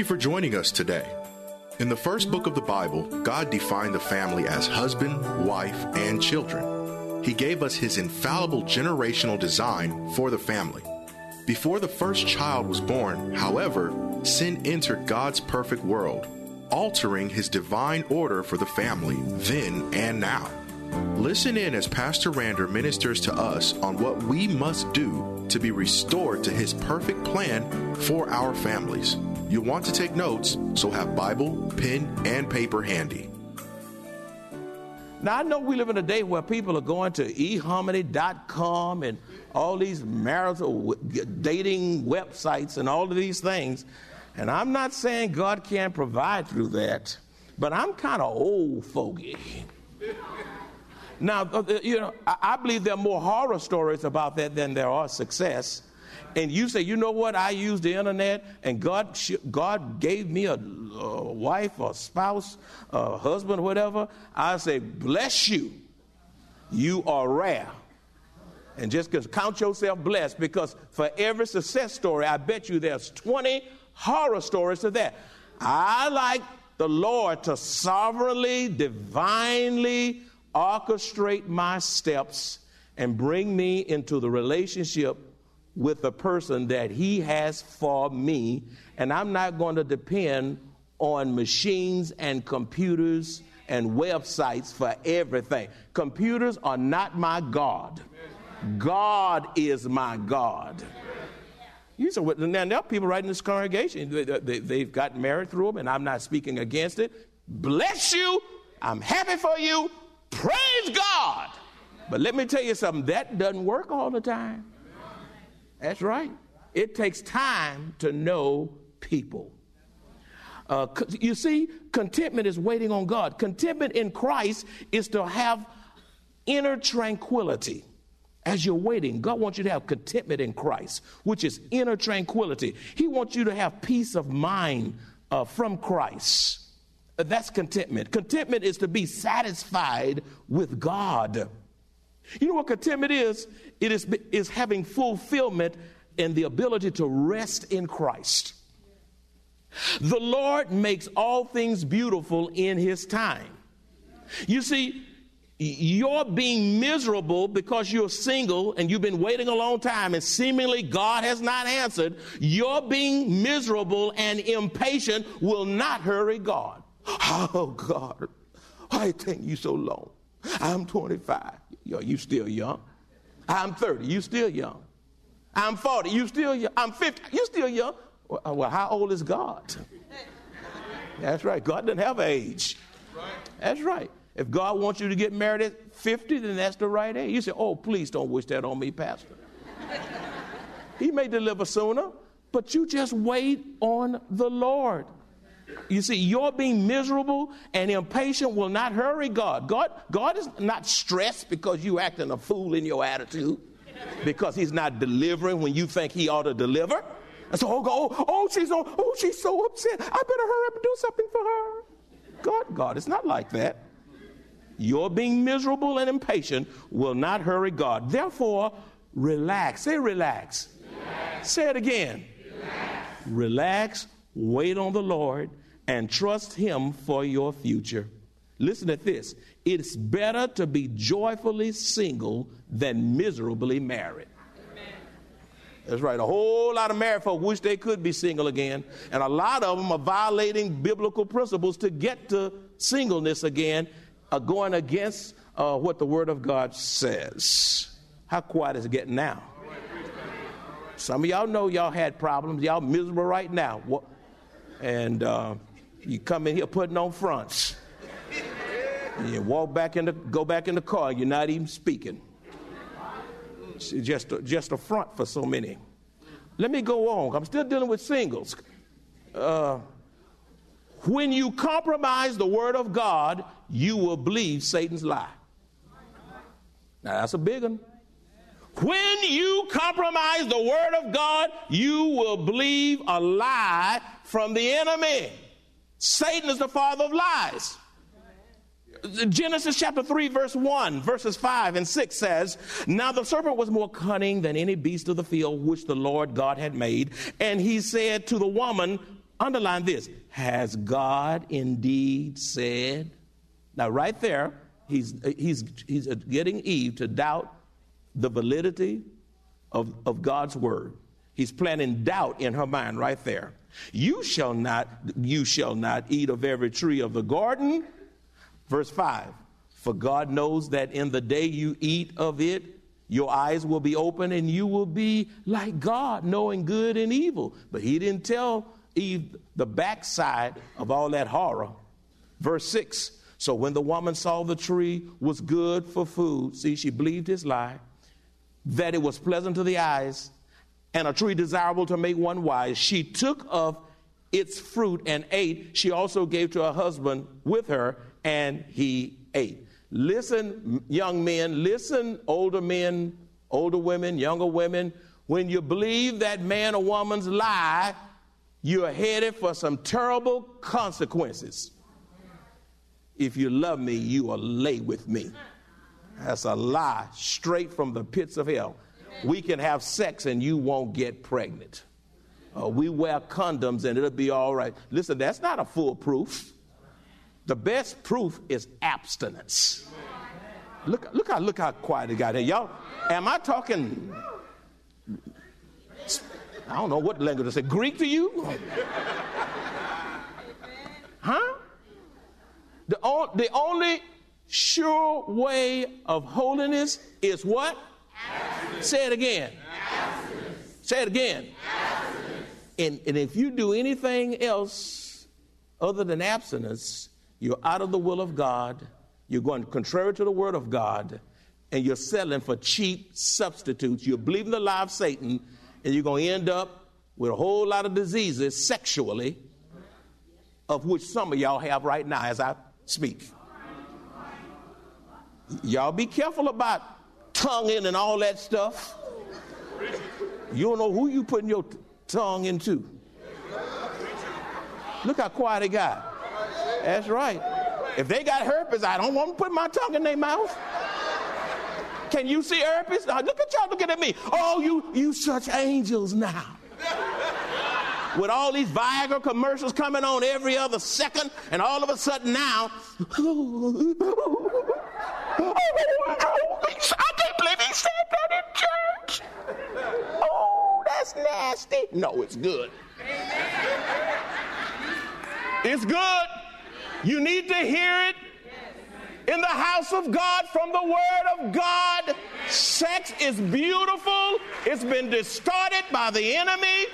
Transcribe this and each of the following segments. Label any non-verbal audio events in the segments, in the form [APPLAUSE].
You for joining us today. In the first book of the Bible, God defined the family as husband, wife, and children. He gave us his infallible generational design for the family. Before the first child was born, however, sin entered God's perfect world, altering his divine order for the family then and now. Listen in as Pastor Rander ministers to us on what we must do to be restored to his perfect plan for our families. You'll want to take notes, so have Bible, pen, and paper handy. Now, I know we live in a day where people are going to eharmony.com and all these marital dating websites and all of these things. And I'm not saying God can't provide through that, but I'm kind of old fogey. now, uh, you know, I believe there are more horror stories about that than there are success and you say, you know what, I use the internet and God, God gave me a, a wife or spouse, a husband, whatever, I say, bless you. You are rare. And just count yourself blessed because for every success story, I bet you there's 20 horror stories to that. I like the Lord to sovereignly, divinely orchestrate my steps and bring me into the relationship with the person that He has for me, and I'm not going to depend on machines and computers and websites for everything. Computers are not my God. God is my God. You say, now there are people right in this congregation. They, have got married through them, and I'm not speaking against it. Bless you. I'm happy for you. Praise God. But let me tell you something, that doesn't work all the time. That's right. It takes time to know people. Uh, you see, contentment is waiting on God. Contentment in Christ is to have inner tranquility as you're waiting. God wants you to have contentment in Christ, which is inner tranquility. He wants you to have peace of mind uh, from Christ. That's contentment. Contentment is to be satisfied with God. You know what contentment is? It is, is having fulfillment and the ability to rest in Christ. The Lord makes all things beautiful in His time. You see, you're being miserable because you're single and you've been waiting a long time and seemingly God has not answered. You're being miserable and impatient will not hurry God. [LAUGHS] Oh, God, why take you so long? I'm 25. Yo, you still young. I'm 30. You still young. I'm 40. You still young. I'm 50. You still young. Well, uh, well how old is God? That's right. God doesn't have age. That's right. If God wants you to get married at 50, then that's the right age. You say, oh, please don't wish that on me, Pastor. he may deliver sooner, but you just wait on the Lord. You see, your being miserable and impatient will not hurry God. God, God is not stressed because you're acting a fool in your attitude, because He's not delivering when you think He ought to deliver. And so, oh, oh, oh, she's oh, oh, she's so upset. I better hurry up and do something for her. God, God it's not like that. Your being miserable and impatient will not hurry God. Therefore, relax. Say relax. relax. Say it again. Relax. relax. Wait on the Lord and trust Him for your future. Listen to this it's better to be joyfully single than miserably married. That's right. A whole lot of married folk wish they could be single again. And a lot of them are violating biblical principles to get to singleness again, uh, going against uh, what the Word of God says. How quiet is it getting now? Some of y'all know y'all had problems. Y'all miserable right now. And uh, you come in here putting on fronts. You walk back in the, go back in the car, you're not even speaking. It's just a, just a front for so many. Let me go on. I'm still dealing with singles. Uh, when you compromise the word of God, you will believe Satan's lie. Now that's a big one. When you compromise the word of God, you will believe a lie from the enemy. Satan is the father of lies. Genesis chapter 3, verse 1, verses 5 and 6 says, Now the serpent was more cunning than any beast of the field which the Lord God had made. And he said to the woman, underline this, Has God indeed said? Now, right there, he's, he's, he's getting Eve to doubt the validity of, of God's word. He's planting doubt in her mind right there. You shall not, you shall not eat of every tree of the garden. Verse 5 For God knows that in the day you eat of it, your eyes will be open and you will be like God, knowing good and evil. But he didn't tell Eve the backside of all that horror. Verse 6 So when the woman saw the tree was good for food, see, she believed his lie, that it was pleasant to the eyes, and a tree desirable to make one wise, she took of its fruit and ate. She also gave to her husband with her, and he ate. Listen, young men, listen, older men, older women, younger women. When you believe that man or woman's lie, you're headed for some terrible consequences. If you love me, you will lay with me. That's a lie straight from the pits of hell. We can have sex and you won't get pregnant. Uh, we wear condoms and it'll be all right. Listen, that's not a foolproof. The best proof is abstinence. Look, look how look how quiet it got here. Y'all, am I talking I don't know what language to say. Greek to you? huh? The, o- the only sure way of holiness is what? Abstinence. Say it again. Abstinence. Say it again. And, and if you do anything else other than abstinence, you're out of the will of God, you're going contrary to the word of God, and you're selling for cheap substitutes. You're believing the lie of Satan and you're going to end up with a whole lot of diseases sexually, of which some of y'all have right now as I speak. Y'all be careful about tonguing and all that stuff. You don't know who you putting your t- tongue into. Look how quiet it got. That's right. If they got herpes, I don't want to put my tongue in their mouth. Can you see herpes? Now, look at y'all looking at me. Oh, you you such angels now. With all these Viagra commercials coming on every other second, and all of a sudden now, [LAUGHS] oh, believe he said that in church. Oh, that's nasty. No, it's good. It's good. You need to hear it in the house of God from the Word of God. Sex is beautiful, it's been distorted by the enemy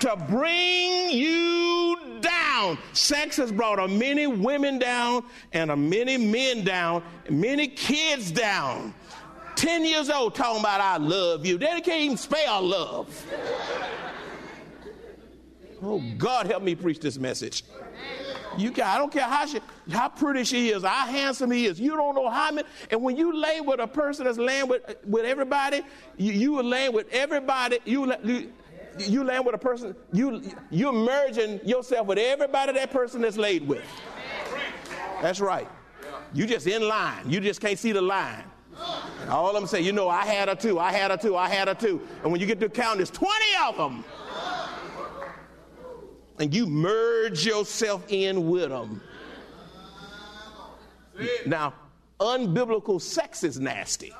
to bring you down. Sex has brought a many women down and a many men down, many kids down. 10 years old talking about I love you. They can't even spell love. Oh, God, help me preach this message. You can, I don't care how she, how pretty she is, how handsome he is. You don't know how many. And when you lay with a person that's laying with, with everybody, you, you laying with everybody. You, you, you land with a person, you, you're merging yourself with everybody that person that's laid with. That's right. You just in line. You just can't see the line. All of them say, you know, I had a two, I had a two, I had a two. And when you get to count, there's 20 of them and you merge yourself in with them. Now, unbiblical sex is nasty.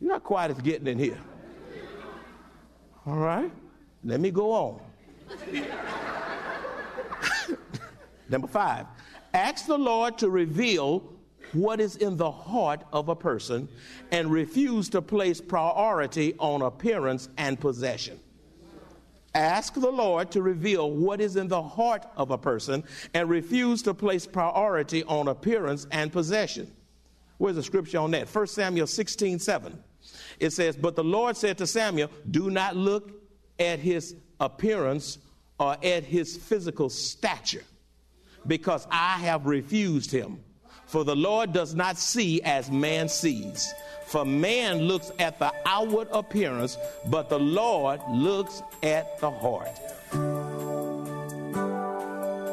You're not quite as getting in here. All right, let me go on. [LAUGHS] Number five, ask the Lord to reveal what is in the heart of a person and refuse to place priority on appearance and possession. ask the Lord to reveal what is in the heart of a person and refuse to place priority on appearance and possession. Where's the scripture on that? 1 Samuel 16 7. It says, But the Lord said to Samuel, Do not look at his appearance or at his physical stature, because I have refused him. For the Lord does not see as man sees. For man looks at the outward appearance, but the Lord looks at the heart.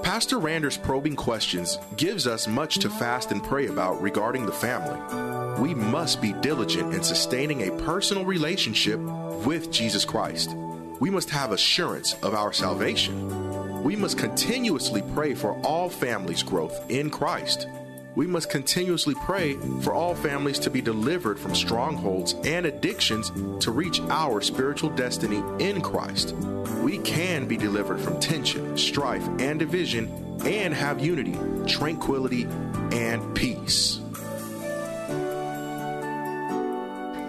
Pastor Rander's probing questions gives us much to fast and pray about regarding the family. We must be diligent in sustaining a personal relationship with Jesus Christ. We must have assurance of our salvation. We must continuously pray for all families' growth in Christ we must continuously pray for all families to be delivered from strongholds and addictions to reach our spiritual destiny in Christ. We can be delivered from tension, strife, and division and have unity, tranquility, and peace.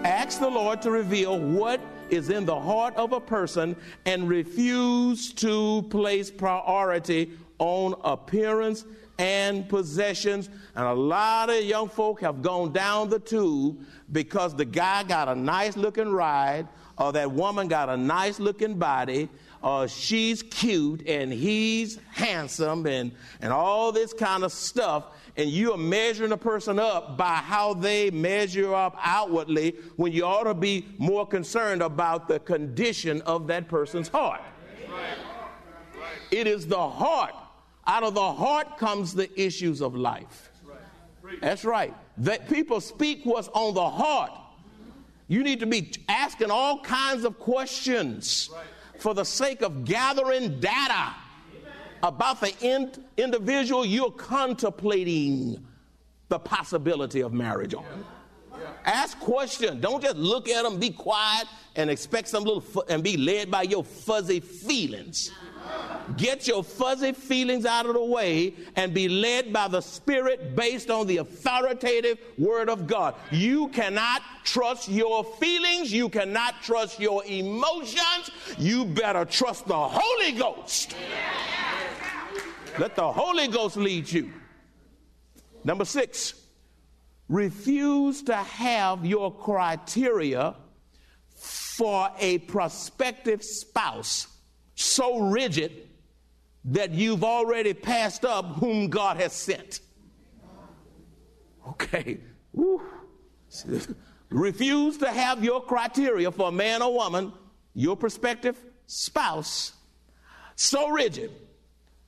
Ask the Lord to reveal what is in the heart of a person and refuse to place priority on appearance and possessions. And a lot of young folk have gone down the tube because the guy got a nice looking ride, or that woman got a nice looking body, or she's cute and he's handsome, and, and all this kind of stuff. And you are measuring a person up by how they measure up outwardly when you ought to be more concerned about the condition of that person's heart. It is the heart out of the heart comes the issues of life. That's right. That people speak what's on the heart. You need to be asking all kinds of questions for the sake of gathering data about the in- individual you're contemplating the possibility of marriage on. Ask questions. Don't just look at them, be quiet, and expect some little fu- and be led by your fuzzy feelings. Get your fuzzy feelings out of the way and be led by the Spirit based on the authoritative Word of God. You cannot trust your feelings. You cannot trust your emotions. You better trust the Holy Ghost. Let the Holy Ghost lead you. Number six, refuse to have your criteria for a prospective spouse so rigid that you've already passed up whom God has sent. Okay. Refuse to have your criteria for a man or woman, your prospective spouse, so rigid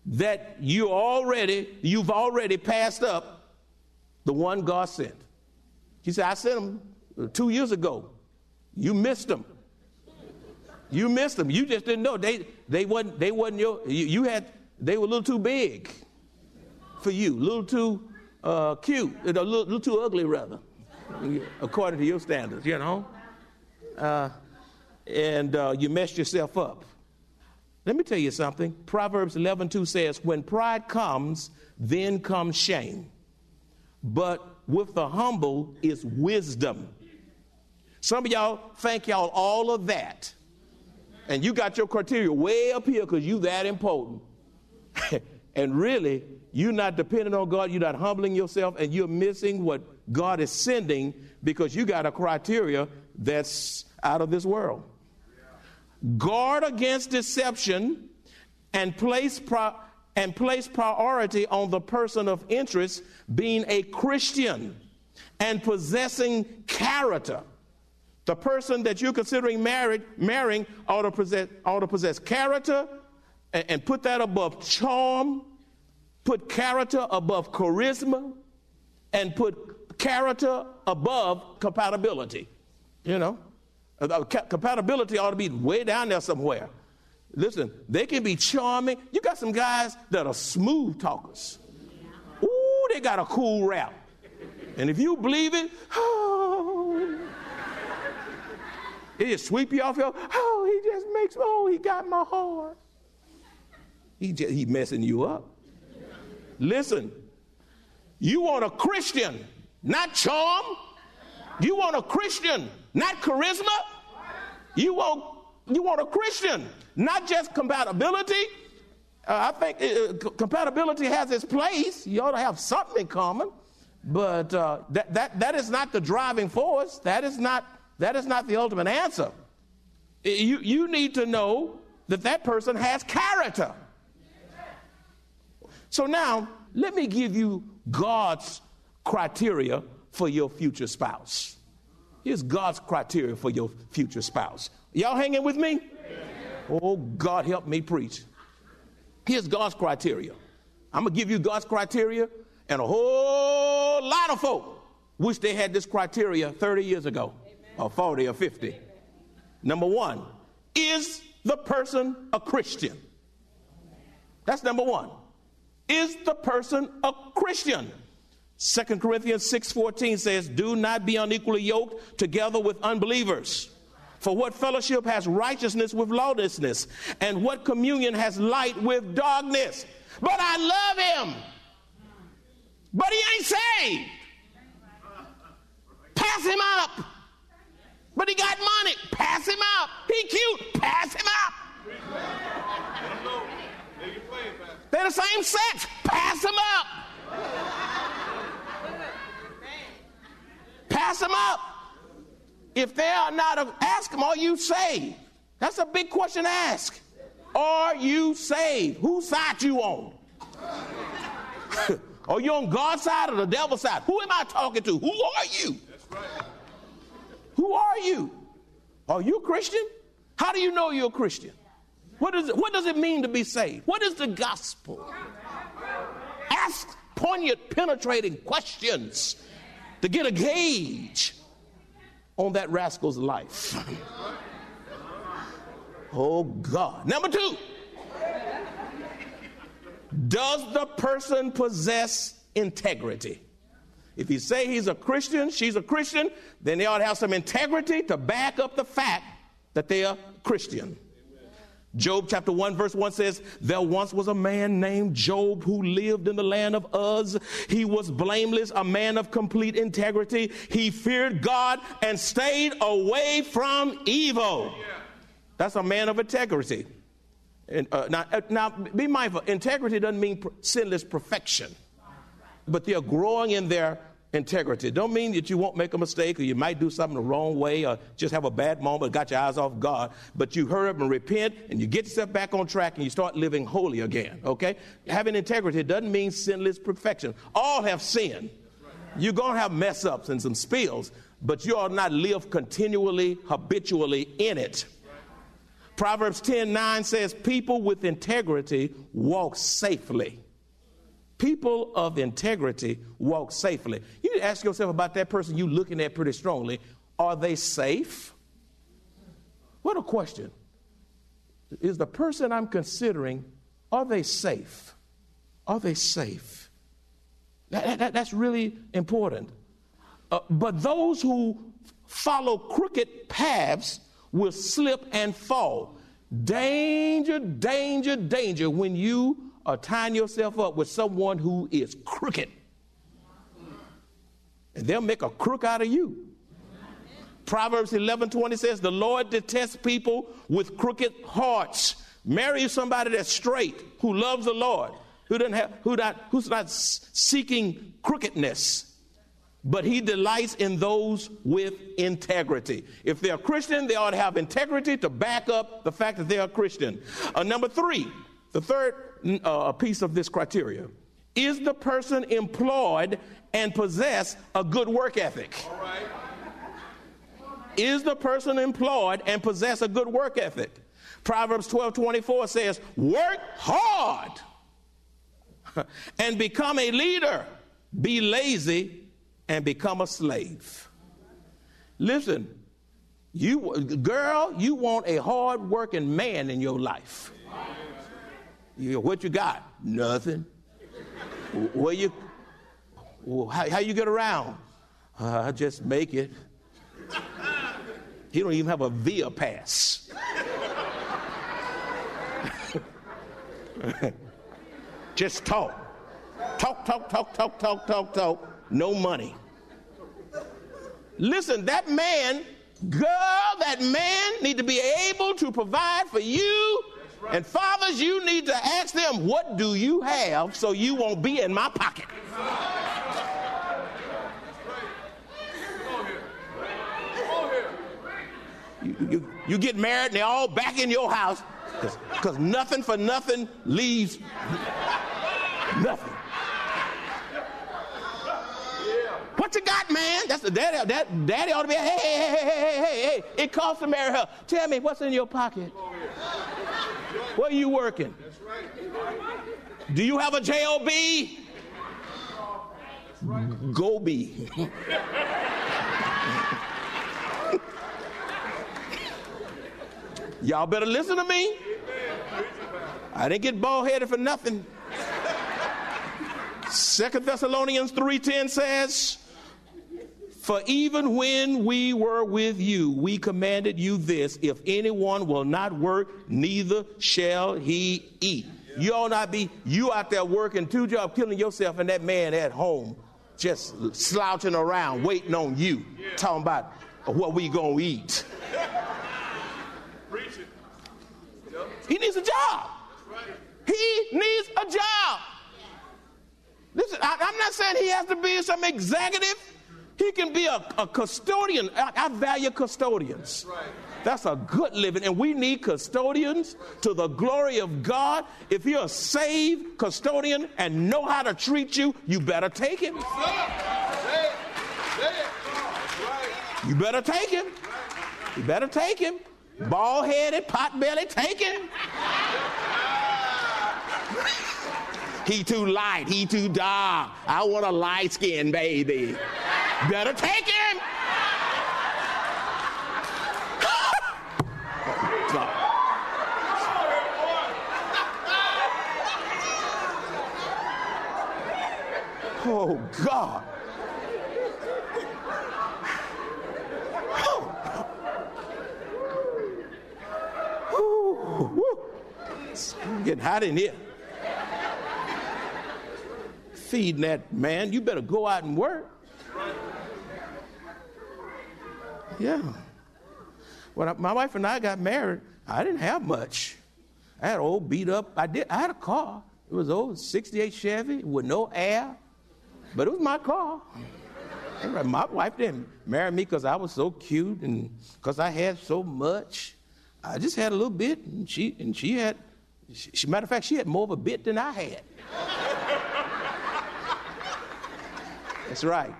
that you already you've already passed up the one God sent. He said, I sent him two years ago. You missed him. You missed them. You just didn't know. They they wasn't they wasn't your you, you had they were a little too big for you, a little too uh, cute, a little, little too ugly rather, according to your standards, you know. Uh, and uh, you messed yourself up. Let me tell you something. Proverbs 11:2 says, "When pride comes, then comes shame, but with the humble is wisdom." Some of y'all think y'all all of that and you got your criteria way up here because you that important. [LAUGHS] and really, you're not depending on God, you're not humbling yourself, and you're missing what God is sending because you got a criteria that's out of this world. Guard against deception and place pro- and place priority on the person of interest being a Christian and possessing character the person that you're considering married, marrying ought to possess, ought to possess character and, and put that above charm, put character above charisma, and put character above compatibility. You know, uh, compatibility ought to be way down there somewhere. Listen, they can be charming. You got some guys that are smooth talkers. Ooh, they got a cool rap. And if you believe it, [SIGHS] oh, he just sweep you off your, oh, he just makes, oh, he got my heart. He just, he messing you up. Listen, you want a Christian, not charm. You want a Christian, not charisma. You want you want a Christian, not just compatibility. Uh, I think uh, compatibility has its place. You ought to have something in common, but uh, that, that, that is not the driving force. That is not, that is not the ultimate answer. You, you need to know that that person has character. So now, let me give you God's criteria for your future spouse. Here's God's criteria for your future spouse. Y'all hanging with me? Oh, God, help me preach. Here's God's criteria. I'm going to give you God's criteria, and a whole lot of folk wish they had this criteria 30 years ago, or 40 or 50. Number one, is the person a Christian? That's number one. Is the person a Christian? 2 Corinthians 6:14 says, "Do not be unequally yoked together with unbelievers. For what fellowship has righteousness with lawlessness, and what communion has light with darkness? But I love him. But he ain't saved. Pass him up. But he got money. Pass him up. He cute. Pass him up. They're the same sex. Pass them up. Pass them up. If they are not, ask them, are you saved? That's a big question to ask. Are you saved? Whose side you on? [LAUGHS] are you on God's side or the devil's side? Who am I talking to? Who are you? Who are you? Are you Christian? How do you know you're a Christian? What, is it, what does it mean to be saved? What is the gospel? Ask poignant, penetrating questions to get a gauge on that rascal's life. [LAUGHS] oh, God. Number two, does the person possess integrity? If you say he's a Christian, she's a Christian, then they ought to have some integrity to back up the fact that they are Christian. Job chapter 1 verse 1 says, There once was a man named Job who lived in the land of Uz. He was blameless, a man of complete integrity. He feared God and stayed away from evil. That's a man of integrity. And, uh, now, uh, now, be mindful, integrity doesn't mean sinless perfection, but they are growing in their integrity. Don't mean that you won't make a mistake or you might do something the wrong way or just have a bad moment, got your eyes off God, but you hurry up and repent and you get yourself back on track and you start living holy again, okay? Having integrity doesn't mean sinless perfection. All have sinned. You're going to have mess ups and some spills, but you ought not live continually, habitually in it. Proverbs 10 9 says, People with integrity walk safely. People of integrity walk safely. You need to ask yourself about that person you're looking at pretty strongly. Are they safe? What a question. Is the person I'm considering, are they safe? Are they safe? That, that, that's really important. Uh, but those who follow crooked paths will slip and fall. Danger, danger, danger when you or tying yourself up with someone who is crooked. And they'll make a crook out of you. Proverbs 11 20 says, The Lord detests people with crooked hearts. Marry somebody that's straight, who loves the Lord, who doesn't have, who not, who's not seeking crookedness but he delights in those with integrity. If they're Christian, they ought to have integrity to back up the fact that they are Christian. Uh, number three, the third uh, piece of this criteria is the person employed and possess a good work ethic? Is the person employed and possess a good work ethic? Proverbs 12 24 says, Work hard [LAUGHS] and become a leader, be lazy and become a slave. Listen, you girl, you want a hard working man in your life. What you got? Nothing. Where you? How, how you get around? Uh, I just make it. He don't even have a via pass. [LAUGHS] just talk. Talk, talk, talk, talk, talk, talk, talk. No money. Listen, that man Girl, that man need to be able to provide for you. And fathers, you need to ask them, what do you have so you won't be in my pocket? You, you, you, get married and they're all back in your house because nothing for nothing leaves nothing. What you got, man? That's the daddy. That daddy ought to be. Hey, hey, hey, hey, hey, hey, hey. It costs to marry her. Tell me what's in your pocket. Where are you working? Do you have a job? Go be. Y'all better listen to me. I didn't get bald headed for nothing. Second Thessalonians 3:10 says, "For even when we were with you, we commanded you this: if anyone will not work, neither shall he eat." You ought not be you out there working two jobs, killing yourself, and that man at home just slouching around, waiting on you, talking about what we gonna eat. He needs a job. He needs a job. Listen, I, am not saying he has to be some executive. He can be a, a custodian. I, I, value custodians. That's a good living, and we need custodians to the glory of God. If you're a saved custodian and know how to treat you, you better take him. You better take him. You better take him. Bald headed, pot belly, take him. he too light, he too dark. I want a light skinned baby. Better take him. oh, God. It's getting hot in here. Feeding that man, you better go out and work. Yeah. When my wife and I got married, I didn't have much. I had old beat up. I did. I had a car. It was old '68 Chevy with no air, but it was my car. My wife didn't marry me because I was so cute and because I had so much. I just had a little bit, and she and she had. She, matter of fact, she had more of a bit than I had. [LAUGHS] That's right.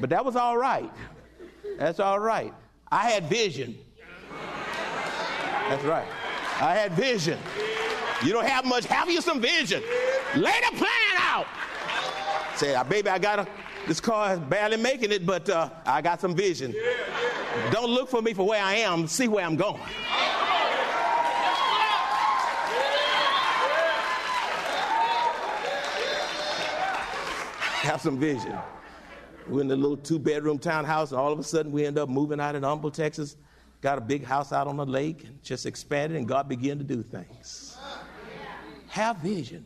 But that was all right. That's all right. I had vision. That's right. I had vision. You don't have much. Have you some vision? Lay the plan out. Say, ah, baby, I got a. This car is barely making it, but uh, I got some vision. Don't look for me for where I am. See where I'm going. have some vision. We're in a little two bedroom townhouse, and all of a sudden we end up moving out in Humble, Texas. Got a big house out on the lake and just expanded, and God began to do things. Have vision.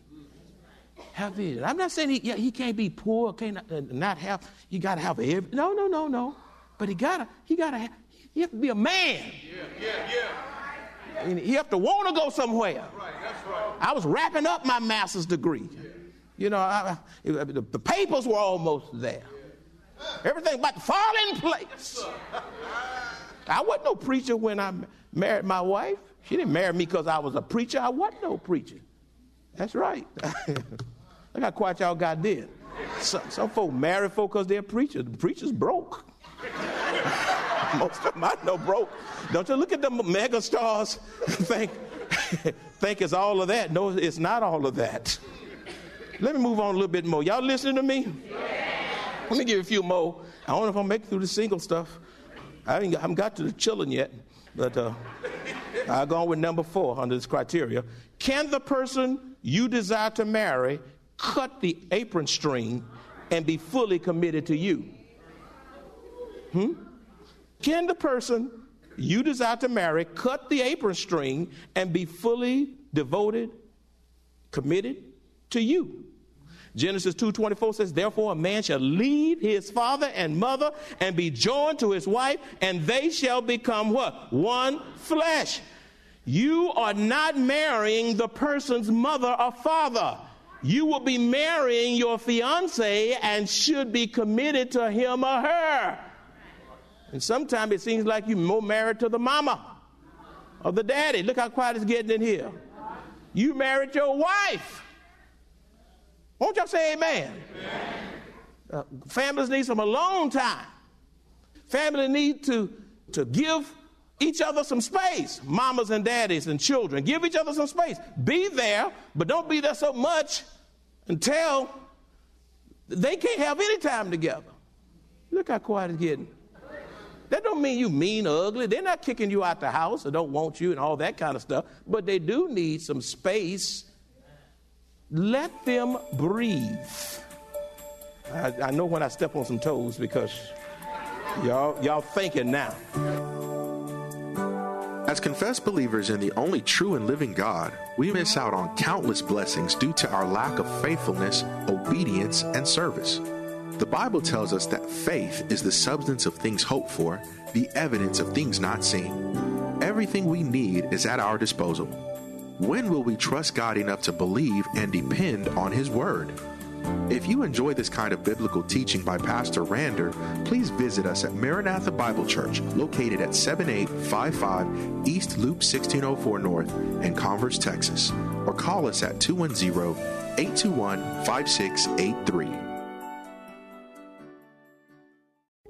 Have vision. I'm not saying he, yeah, he can't be poor, can't uh, not have. You got to have every. No, no, no, no. But he gotta, he gotta, have, he have to be a man. Yeah, yeah, yeah. And he have to want to go somewhere. That's right, that's right. I was wrapping up my master's degree. You know, I, the, the papers were almost there. Everything about to fall in place. I wasn't no preacher when I married my wife. She didn't marry me because I was a preacher. I wasn't no preacher. That's right. [LAUGHS] Look how quiet y'all got there. Some, some folk marry folk because they're preachers. The preachers broke. [LAUGHS] Most of them I know broke. Don't you look at the mega stars [LAUGHS] think, think it's all of that. No, it's not all of that. Let me move on a little bit more. Y'all listening to me? Let me give you a few more. I don't know if I'll make through the single stuff. I haven't, I haven't got to the chilling yet, but uh, I'll go on with number four under this criteria. Can the person you desire to marry cut the apron string and be fully committed to you? Hmm? Can the person you desire to marry cut the apron string and be fully devoted, committed to you? Genesis 2:24 says, "Therefore a man shall leave his father and mother and be joined to his wife, and they shall become what? One flesh." You are not marrying the person's mother or father. You will be marrying your fiance and should be committed to him or her. And sometimes it seems like you're more married to the mama or the daddy. Look how quiet it's getting in here. You married your wife. Won't y'all say amen? amen. Uh, families need some alone time. Family need to, to give each other some space. Mamas and daddies and children. Give each other some space. Be there, but don't be there so much until they can't have any time together. Look how quiet it's getting. That don't mean you mean ugly. They're not kicking you out the house or don't want you and all that kind of stuff, but they do need some space. Let them breathe. I, I know when I step on some toes because y'all y'all thinking now. As confessed believers in the only true and living God, we miss out on countless blessings due to our lack of faithfulness, obedience, and service. The Bible tells us that faith is the substance of things hoped for, the evidence of things not seen. Everything we need is at our disposal. When will we trust God enough to believe and depend on His Word? If you enjoy this kind of biblical teaching by Pastor Rander, please visit us at Maranatha Bible Church, located at 7855 East Loop 1604 North in Converse, Texas, or call us at 210 821 5683.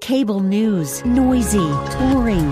Cable news, noisy, boring,